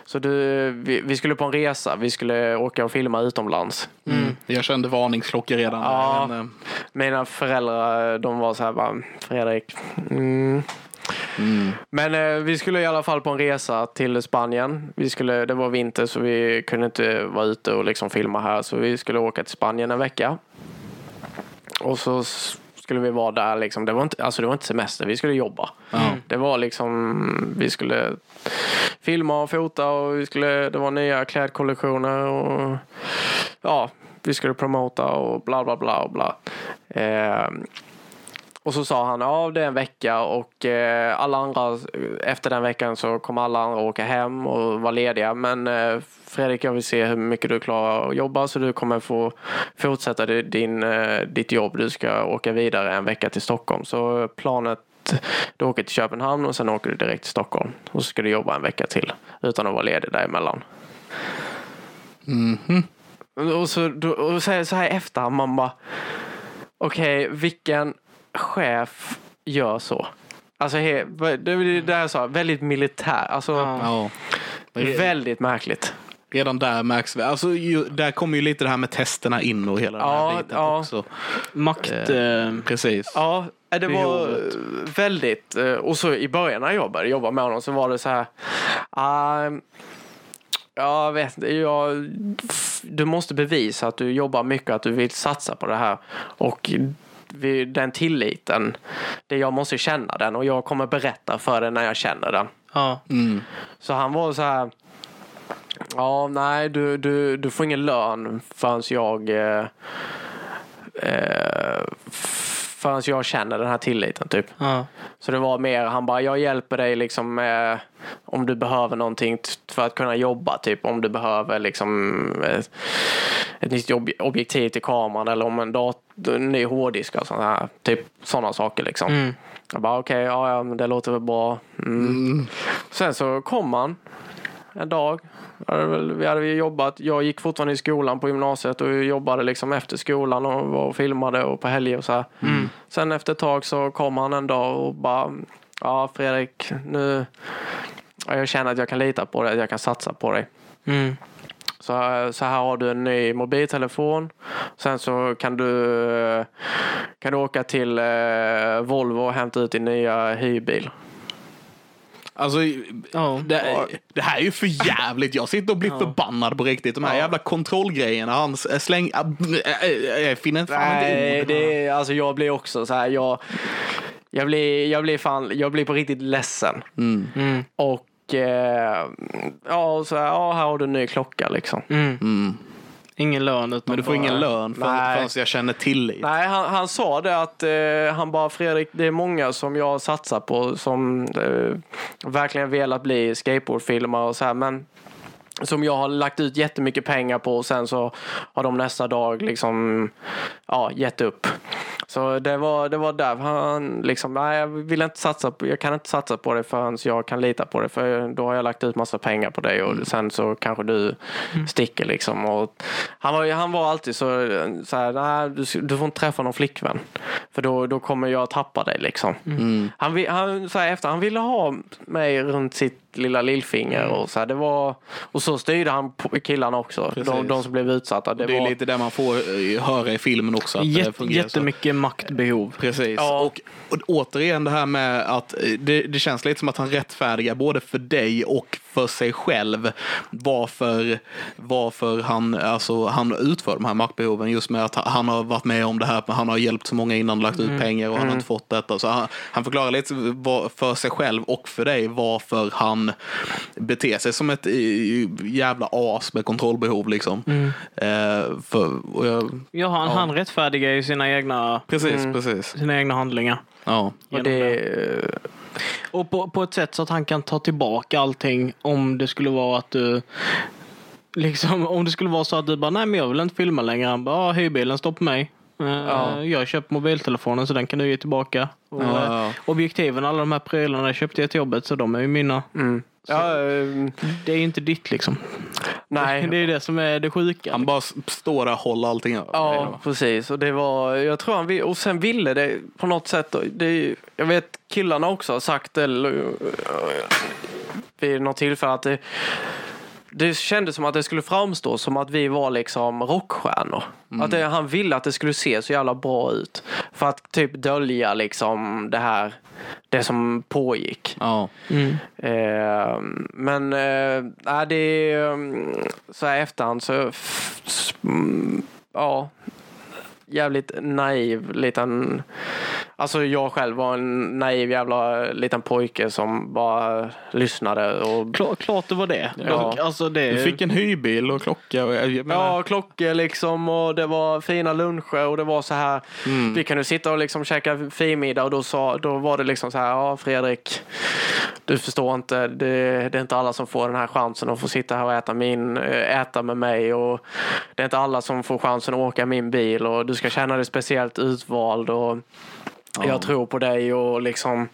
Så du, vi, vi skulle på en resa. Vi skulle åka och filma utomlands. Mm. Jag kände varningsklockor redan. Ja. Men, eh, Mina föräldrar de var så här bara, Fredrik. Mm. mm. Men eh, vi skulle i alla fall på en resa till Spanien. Vi skulle, det var vinter så vi kunde inte vara ute och liksom filma här. Så vi skulle åka till Spanien en vecka. Och så skulle vi vara där liksom. Det var inte, alltså det var inte semester, vi skulle jobba. Det var liksom, vi skulle filma och fota och vi skulle, det var nya klädkollektioner och ja, vi skulle promota och bla bla bla och bla. Eh, och så sa han, ja det är en vecka och eh, alla andra, efter den veckan så kommer alla andra åka hem och vara lediga. Men eh, Fredrik, jag vill se hur mycket du klarar att jobba så du kommer få fortsätta di- din, eh, ditt jobb. Du ska åka vidare en vecka till Stockholm. Så planet, du åker till Köpenhamn och sen åker du direkt till Stockholm. Och så ska du jobba en vecka till utan att vara ledig däremellan. Och så, då, och så, här, så här i efterhand, man bara, okej, vilken chef gör så? Alltså, he, det är det jag sa, väldigt militär. Alltså, Ja. väldigt märkligt. Redan där märks vi. Alltså, ju, där kommer ju lite det här med testerna in och hela den Ja, här biten ja. också. Makt... Eh, Precis. Ja, det var väldigt... eh, Och så i början när jag började jobba med honom så var det så här... ah, jag vet inte, jag, du måste bevisa att du jobbar mycket, att du vill satsa på det här. Och den tilliten, det jag måste känna den och jag kommer berätta för dig när jag känner den. ja. Mm. Så han var så här. Ja, nej, du, du, du får ingen lön förrän jag eh, eh, förrän jag känner den här tilliten typ. ja. Så det var mer, han bara, jag hjälper dig liksom med om du behöver någonting för att kunna jobba typ. Om du behöver liksom ett, ett nytt ob- objektiv till kameran eller om en, dat- en ny hårddisk och sånt här. Typ sådana saker liksom. Mm. Jag bara okej, ja, ja men det låter väl bra. Mm. Sen så kom han en dag. Vi hade, ju jobbat. Jag gick fortfarande i skolan på gymnasiet och jobbade liksom efter skolan och var och filmade och på helger och så här. Sen efter ett tag så kom han en dag och bara Ja Fredrik, nu ja, jag känner att jag kan lita på dig, att jag kan satsa på dig. Mm. Så, så här har du en ny mobiltelefon. Sen så kan du, kan du åka till eh, Volvo och hämta ut din nya hyrbil. Alltså, Ja. det, det här är ju för jävligt. Jag sitter och blir förbannad på riktigt. De här jävla kontrollgrejerna. Han s- släng... Jag finner fan inte Nej, ord. det är, alltså jag blir också så här, jag, jag blir, jag blir fan, jag blir på riktigt ledsen. Mm. Och eh, ja, och så här, ja, här har du en ny klocka liksom. Mm. Ingen lön utan Men du får bara- ingen lön för, Nej. förrän jag känner tillit. Nej, han, han sa det att eh, han bara Fredrik, det är många som jag satsar på som eh, verkligen velat bli skateboardfilmare och så här, men som jag har lagt ut jättemycket pengar på och sen så har de nästa dag liksom ja, gett upp. Så det var, det var där han liksom, nej jag vill inte satsa på, jag kan inte satsa på det förrän jag kan lita på det för då har jag lagt ut massa pengar på dig och sen så kanske du sticker liksom. Och han, var, han var alltid så, så här, nej du, du får inte träffa någon flickvän för då, då kommer jag tappa dig liksom. Han, vill- han, så här, efter, han ville ha mig runt sitt lilla lillfinger och så här, det var och så styrde han killarna också. De, de som blev utsatta. Det, Det är var, lite det man får eh, höra i filmen också. Att det Jätte, fungerar så. jättemycket maktbehov. Precis. Ja. Och, och återigen det här med att eh, det, det känns lite som att han rättfärdigar både för dig och för sig själv varför, varför han, alltså, han utför de här maktbehoven. Just med att han har varit med om det här, han har hjälpt så många innan, lagt ut pengar och han har inte fått detta. Så han, han förklarar lite för sig själv och för dig varför han beter sig som ett eh, jävla as med kontrollbehov. Liksom. Eh, för, och jag, Ja, han, han rättfärdigar ju sina egna, precis, precis. sina egna handlingar. Ja. och det, Och på, på ett sätt så att han kan ta tillbaka allting om det skulle vara att du Liksom om det skulle vara så att du bara nej men jag vill inte filma längre. Han bara ja, hyrbilen står på mig. Eh, Ja. Jag har köpt mobiltelefonen så den kan du ge tillbaka. Och, Ja, eh. Objektiven, alla de här prylarna köpte jag till jobbet så de är ju mina. mm. ja, eh, Det är ju inte ditt liksom. nej. Det är det som är det sjuka. Han bara står där och håller allting över Ja, precis. Och det var, jag tror han vill, och sen ville det på något sätt. Det, jag vet killarna också har sagt det eller, vid något tillfälle att det, det kändes som att det skulle framstå som att vi var liksom rockstjärnor. Att det, han ville att det skulle se så jävla bra ut. För att typ dölja liksom det här, det som pågick. Ja. Mm. Eh, men eh, nej, det är mm, så här efterhand så f- s- mm, ja jävligt naiv liten Alltså jag själv var en naiv jävla liten pojke som bara lyssnade och Klart, klart det var det. Ja. Alltså det Du fick en hyrbil och klocka. Och menar, Ja, klockor liksom och det var fina luncher och det var så här. Vi kunde sitta och liksom käka finmiddag och då, sa, då var det liksom så här, ja Fredrik, du förstår inte, det, det är inte alla som får den här chansen att få sitta här och äta, min, äta med mig och det är inte alla som får chansen att åka min bil och du ska känna dig speciellt utvald och jag tror på dig och liksom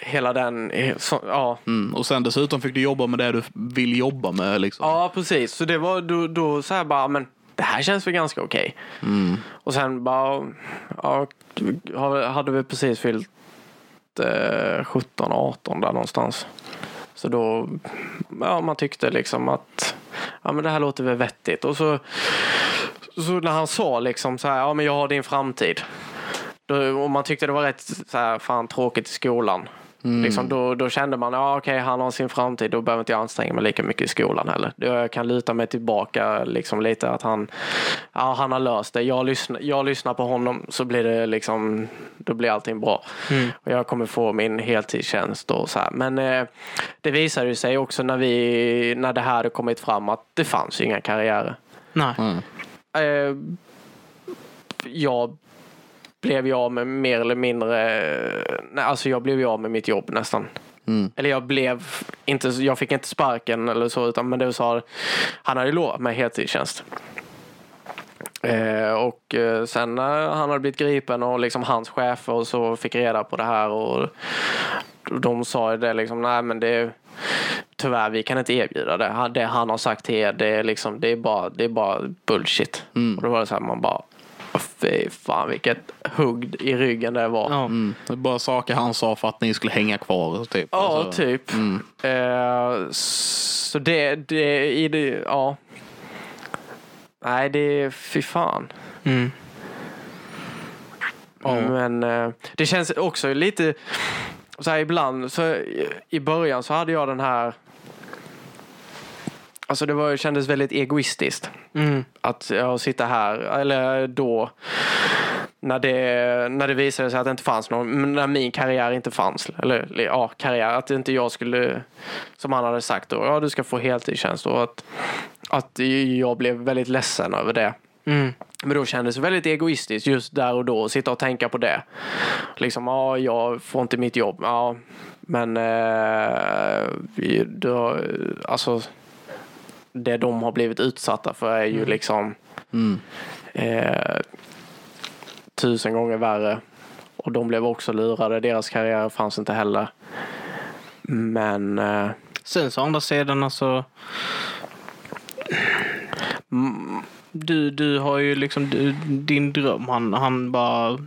hela den, så, ja. Mm. Och sen dessutom fick du jobba med det du vill jobba med. Liksom. Ja, precis. Så det var då, då så här bara, men det här känns väl ganska okej. Och sen bara, ja, hade vi precis fyllt varit eh, 17, 18 där någonstans. Så då, ja man tyckte liksom att ja men det här låter väl vettigt. Och så, så när han sa liksom så här, ja men jag har din framtid. Då, och man tyckte det var rätt så här, fan tråkigt i skolan. Liksom, då, då kände man, ja okej han har sin framtid, då behöver inte jag anstränga mig lika mycket i skolan heller. Då jag kan luta mig tillbaka liksom lite att han, ja han har löst det. Jag lyssnar, jag lyssnar på honom så blir det liksom, då blir allting bra. Och jag kommer få min heltidstjänst och så här. Men eh, det visade ju sig också när vi, när det här hade kommit fram att det fanns ju inga karriärer. Nej. Eh, jag blev jag av med mer eller mindre, nej, alltså jag blev av med mitt jobb nästan. Eller jag blev inte, jag fick inte sparken eller så utan men det sa, han hade lovat mig heltidstjänst. Eh, och eh, sen när han hade blivit gripen och liksom hans chefer och så fick reda på det här och de sa ju det liksom, nej men det tyvärr vi kan inte erbjuda det. Det han har sagt till er det är liksom, det är bara, det är bara bullshit. Och då var det så här, man bara, fy fan vilket hugg i ryggen det var. Ja. Mm. Det är bara saker han sa för att ni skulle hänga kvar. Typ. Ja, Alltså, typ. Eh, så det, det, i det, ja. Nej, det är, fy fan. Mm. Men eh, det känns också lite, så här ibland, så i början så hade jag den här, alltså det var, kändes väldigt egoistiskt. Mm. Att jag sitta här, eller då, när det, när det visade sig att det inte fanns någon, när min karriär inte fanns, eller eller, ja, karriär, att inte jag skulle, som han hade sagt då, ja du ska få heltidstjänst och att, att jag blev väldigt ledsen över det. Mm. Men då kändes det väldigt egoistiskt just där och då att sitta och tänka på det. Liksom, ja, jag får inte mitt jobb. Ja, men eh, har, alltså det de har blivit utsatta för är ju liksom Mm. eh, tusen gånger värre. Och de blev också lurade. Deras karriär fanns inte heller. Men eh, Sen så andra sidan alltså. Du, du har ju liksom du, din dröm. Han, han bara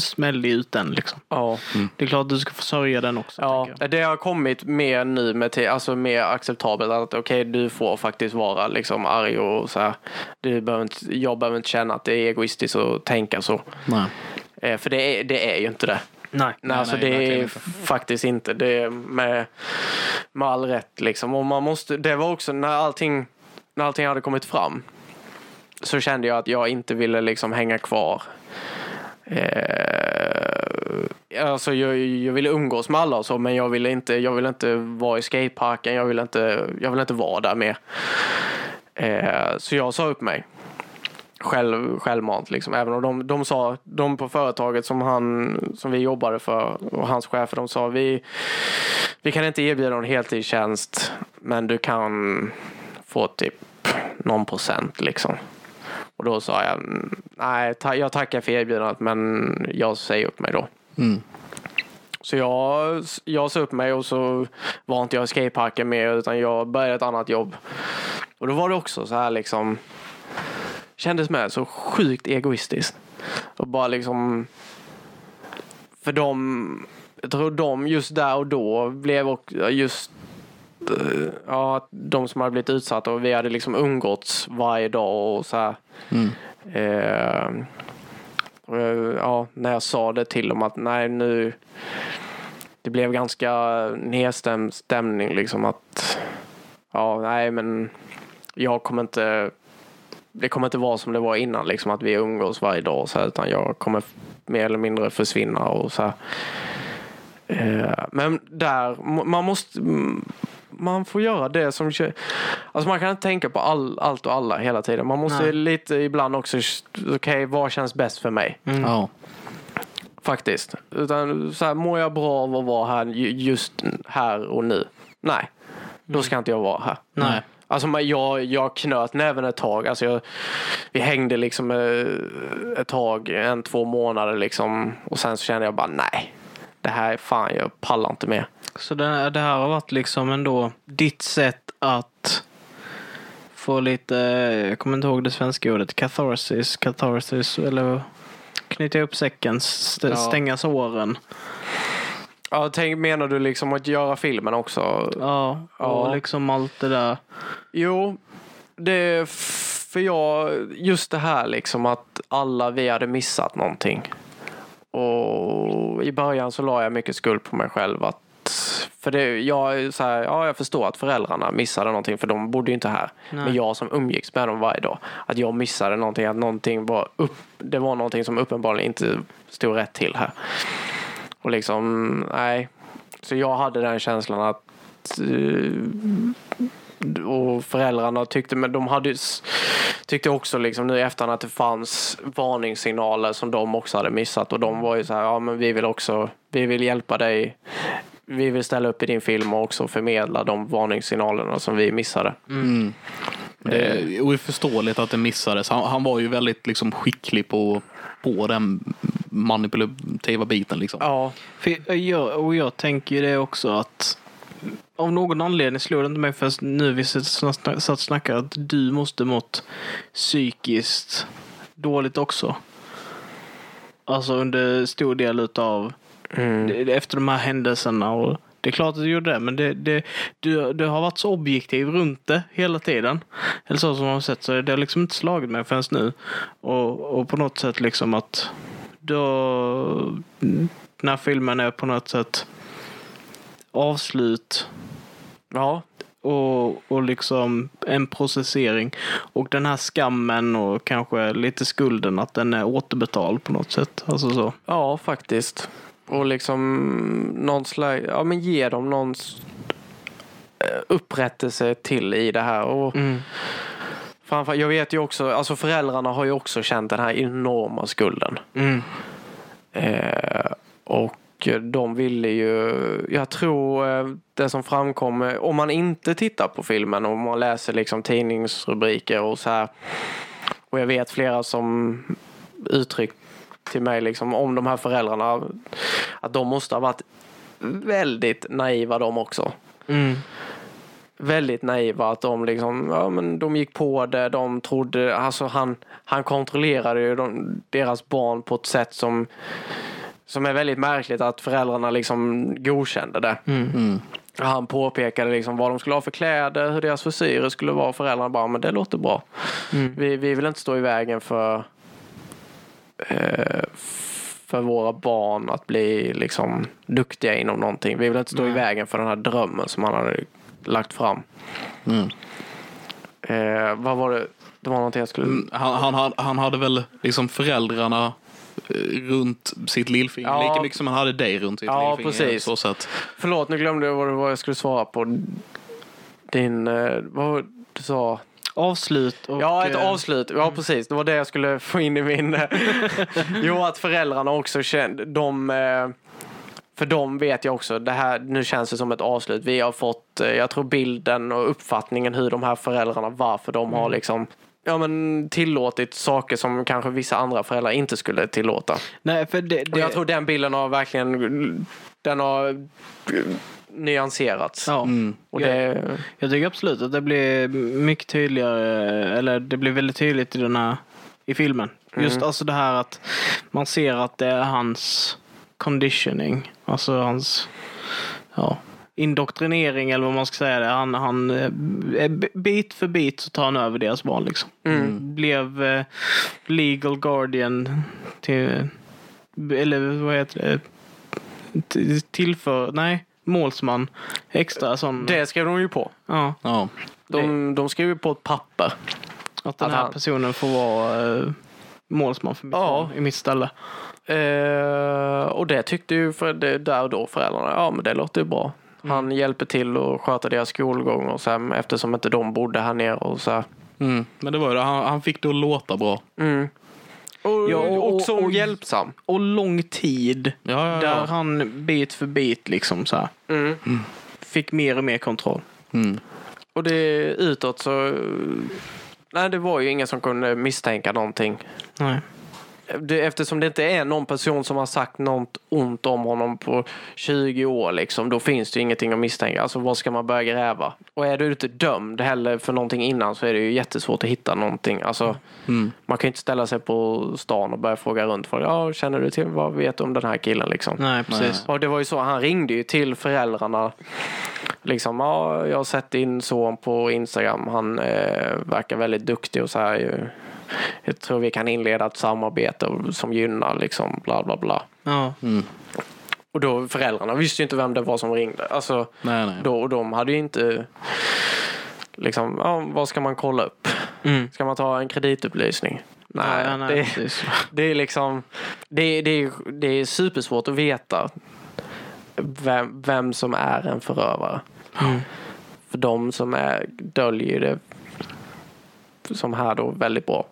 smällde ut den liksom. ja. Det är klart att du ska försörja den också. Ja, det har kommit mer nu med alltså mer acceptabelt att okej du får faktiskt vara liksom arg och så här. Du behöver inte, jag behöver inte känna att det är egoistiskt att tänka så. Nej. Eh, för det är, det är ju inte det. Nej. Nej, alltså nej, det är inte. faktiskt inte. Det är med, med all rätt liksom. Och man måste, det var också när allting, när allting hade kommit fram så kände jag att jag inte ville liksom hänga kvar. Eh, alltså jag, jag ville umgås med alla och så men jag ville inte, jag ville inte vara i skateparken. Jag ville inte, jag ville inte vara där mer. Eh, så jag sa upp mig själv, självmant. Liksom. Även om de, de sa, de på företaget som, han, som vi jobbade för och hans chefer, de sa vi, vi kan inte erbjuda någon heltidstjänst men du kan få typ någon procent liksom. Och då sa jag, nej ta, jag tackar för erbjudandet men jag säger upp mig då. Mm. Så jag, jag sa upp mig och så var inte jag i skateparken mer utan jag började ett annat jobb. Och då var det också så här liksom kändes med så sjukt egoistiskt. Och bara liksom för dem, jag tror de just där och då blev just eh, ja, att de som hade blivit utsatta och vi hade liksom umgåtts varje dag och så här. Mm. Eh, och jag- ja, när jag sa det till dem att nej nu det blev ganska nedstämd stämning liksom att ja nej men jag kommer inte det kommer inte vara som det var innan liksom att vi umgås varje dag så här, utan jag kommer mer eller mindre försvinna och så här. Eh, men där, man måste man får göra det som Alltså man kan inte tänka på all, allt och alla hela tiden. Man måste Nej. lite ibland också, okej vad känns bäst för mig? Ja. Faktiskt. Utan så här, mår jag bra av att vara här ju- just här och nu? Nej, då ska inte jag vara här. Nej. Alltså jag, jag knöt näven ett tag. Alltså jag, vi hängde liksom eh, ett tag, en två månader liksom. Och sen så kände jag bara nej. Det här är fan, jag pallar inte mer. Så det, det här har varit liksom ändå ditt sätt att få lite, jag kommer inte ihåg det svenska ordet, catharsis, catharsis eller knyta upp säcken, st- Ja. stänga såren. Ja, tänk, menar du liksom att göra filmen också? Ja, och Ja. liksom allt det där. Jo, det är för jag, just det här liksom att alla vi hade missat någonting. Och i början så la jag mycket skuld på mig själv att för det, jag, så här, ja, jag förstår att föräldrarna missade någonting för de bodde ju inte här. Nej. Men jag som umgicks med dem varje dag, att jag missade någonting, att någonting var upp, det var någonting som uppenbarligen inte stod rätt till här. Och liksom, nej. Så jag hade den känslan att eh, och föräldrarna tyckte, men de hade tyckte också liksom nu i efterhand att det fanns varningssignaler som de också hade missat och de var ju så här, ja men vi vill också, vi vill hjälpa dig. Vi vill ställa upp i din film och också förmedla de varningssignalerna som vi missade. Men Det är oförståeligt att det missades. Han, han var ju väldigt liksom, skicklig på, på den manipulativa biten. Liksom. Ja, För jag, och jag tänker ju det också att av någon anledning slår det inte mig först nu vi satt och snackade att du måste mått psykiskt dåligt också. Alltså under stor del utav det- efter de här händelserna. Och det är klart att du gjorde det, men det, det, du, du har varit så objektiv runt det hela tiden. Eller så som man har sett, så det har liksom inte slagit mig förrän nu. Och, och på något sätt liksom att då, när filmen är på något sätt avslut ja, och, och liksom en processering. Och den här skammen och kanske lite skulden att den är återbetald på något sätt. Alltså så. ja faktiskt. Och liksom någon slags, ja men ge dem någon eh, upprättelse till i det här. Och Mm. framför, jag vet ju också, alltså föräldrarna har ju också känt den här enorma skulden. Mm. Eh, och de ville ju, jag tror eh, det som framkommer, om man inte tittar på filmen och man läser liksom tidningsrubriker och så här. Och jag vet flera som uttryckt till mig liksom om de här föräldrarna att de måste ha varit väldigt naiva de också. Mm. Väldigt naiva att de liksom, ja men de gick på det, de trodde, alltså han, han kontrollerade ju de, deras barn på ett sätt som som är väldigt märkligt att föräldrarna liksom godkände det. Mm. Han påpekade liksom vad de skulle ha för kläder, hur deras frisyrer skulle vara. Föräldrarna bara, men det låter bra. Mm. Vi, vi vill inte stå i vägen för för våra barn att bli liksom duktiga inom någonting. Vi vill inte stå i vägen för den här drömmen som han hade lagt fram. Mm. Eh, vad var det? Det var någonting jag skulle... Mm, Han, han, han, hade väl liksom föräldrarna eh, runt sitt lillfinger Ja. lika mycket som han hade dig runt sitt Ja, lillfinger. precis. Så sätt. Förlåt, nu glömde jag vad jag skulle svara på. Din... Eh, vad var du sa? Avslut. Och, Ja, ett eh, avslut. Ja, precis. Det var det jag skulle få in i min... jo, att föräldrarna också kände... De, eh, för de vet jag också, det här, nu känns det som ett avslut. Vi har fått, eh, jag tror bilden och uppfattningen hur de här föräldrarna, varför de har liksom ja, men tillåtit saker som kanske vissa andra föräldrar inte skulle tillåta. Nej, för det, Och det, jag tror den bilden har verkligen, den har eh, nyanserats. ja. Mm. Och det, Jag tycker absolut att det blir mycket tydligare, eller det blir väldigt tydligt i den här i filmen. Just alltså det här att man ser att det är hans conditioning, alltså hans ja, indoktrinering eller vad man ska säga. Det. Han, han, eh, bit för bit så tar han över deras barn liksom. Blev eh, legal guardian till, eller vad heter det, T- tillför, nej, målsman, extra sån. det skrev de ju på. Ja. Ja. De, de skrev ju på ett papper. Att den här han- personen får vara eh, målsman för mitt Ja. i mitt ställe. Eh, och det tyckte ju för det, där och då föräldrarna, ja men det låter ju bra. Han hjälper till att sköta deras skolgång och så här, eftersom inte de bodde här nere och så här. Mm. Men det var ju det, han, han fick det att låta bra. Mm. Och, Ja, och- också och- hjälpsam. Och lång tid. Ja, ja, Där han bit för bit liksom så här. Mm. Fick mer och mer kontroll. Mm. Och det utåt så, nej det var ju ingen som kunde misstänka någonting. Nej. Det, eftersom det inte är någon person som har sagt något ont om honom på 20 år, liksom, då finns det ju ingenting att misstänka. Alltså vad ska man börja gräva? Och är du inte dömd heller för någonting innan så är det ju jättesvårt att hitta någonting. Alltså, Man kan ju inte ställa sig på stan och börja fråga runt. För, ja, känner du till, vad vet du om den här killen? Liksom. Nej, precis. Och det var ju så, han ringde ju till föräldrarna. Liksom, ja, jag har sett din son på Instagram. Han eh, verkar väldigt duktig och så här. Jag tror vi kan inleda ett samarbete som gynnar liksom bla bla bla. Ja. Och då föräldrarna visste ju inte vem det var som ringde. Alltså, Nej, nej. då, och de hade ju inte liksom, ja, vad ska man kolla upp? Mm. Ska man ta en kreditupplysning? Nej, ja, nej, det, precis. det är liksom det, det, är, det är supersvårt att veta vem, vem som är en förövare. Mm. För de som är döljer det som här då väldigt bra.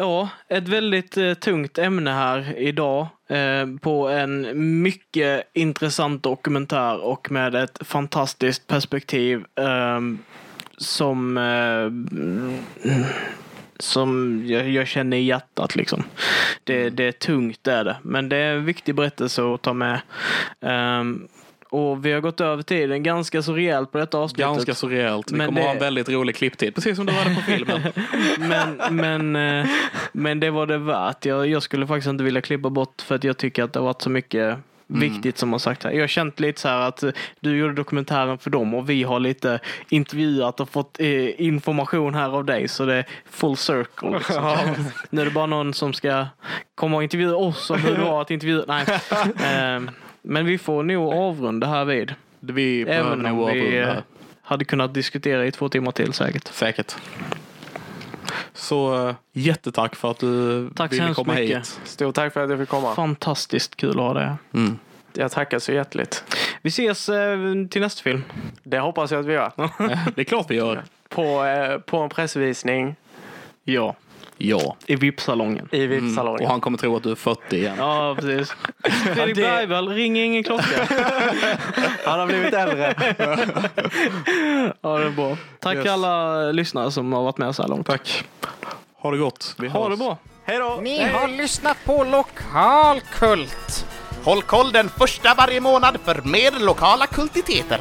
Ja, ett väldigt eh, tungt ämne här idag eh, på en mycket intressant dokumentär och med ett fantastiskt perspektiv eh, som eh, mm, som jag, jag känner i hjärtat liksom. Det, det är tungt det är det, men det är en viktig berättelse att ta med. Ehm, och vi har gått över tiden ganska så rejält på detta avsnittet. Ganska så rejält. Vi Men kommer det- ha en väldigt rolig klipptid. Precis som du hade på filmen. Men, men, eh, men det var det värt. Jag, jag skulle faktiskt inte vilja klippa bort för att jag tycker att det har varit så mycket viktigt som har sagt här. Jag har känt lite så här att eh, du gjorde dokumentären för dem och vi har lite intervjuat och fått eh, information här av dig så det är full circle. Liksom. Nu är det bara någon som ska komma och intervjua oss om hur det var att intervjua. Nej. Eh, men vi får nog avrunda här vid. Vi Även om vi avrunda eh, hade kunnat diskutera i två timmar till säkert. Säkert. Så eh, jättetack för att du Tack ville komma mycket. hit. Stort tack för att jag fick komma. Fantastiskt kul att ha det här. Mm. Jag tackar så hjärtligt. Vi ses eh, till nästa film. Det hoppas jag att vi gör. Det är klart vi gör. På, eh, på en pressvisning Ja, Ja. i VIP-salongen. i Mm. VIP-salongen. Och han kommer tro att du är 40 igen. Ja, precis. Fredrik det- Bergvall, ring ingen klocka. Han har blivit äldre. Ja, det är bra. Tack Yes. alla lyssnare som har varit med så här långt. Tack. Ha det gott. Vi Ha det hörs. bra. Hej då! Ni har lyssnat på Lokalkult. Håll koll den första varje månad för mer lokala kultiteter.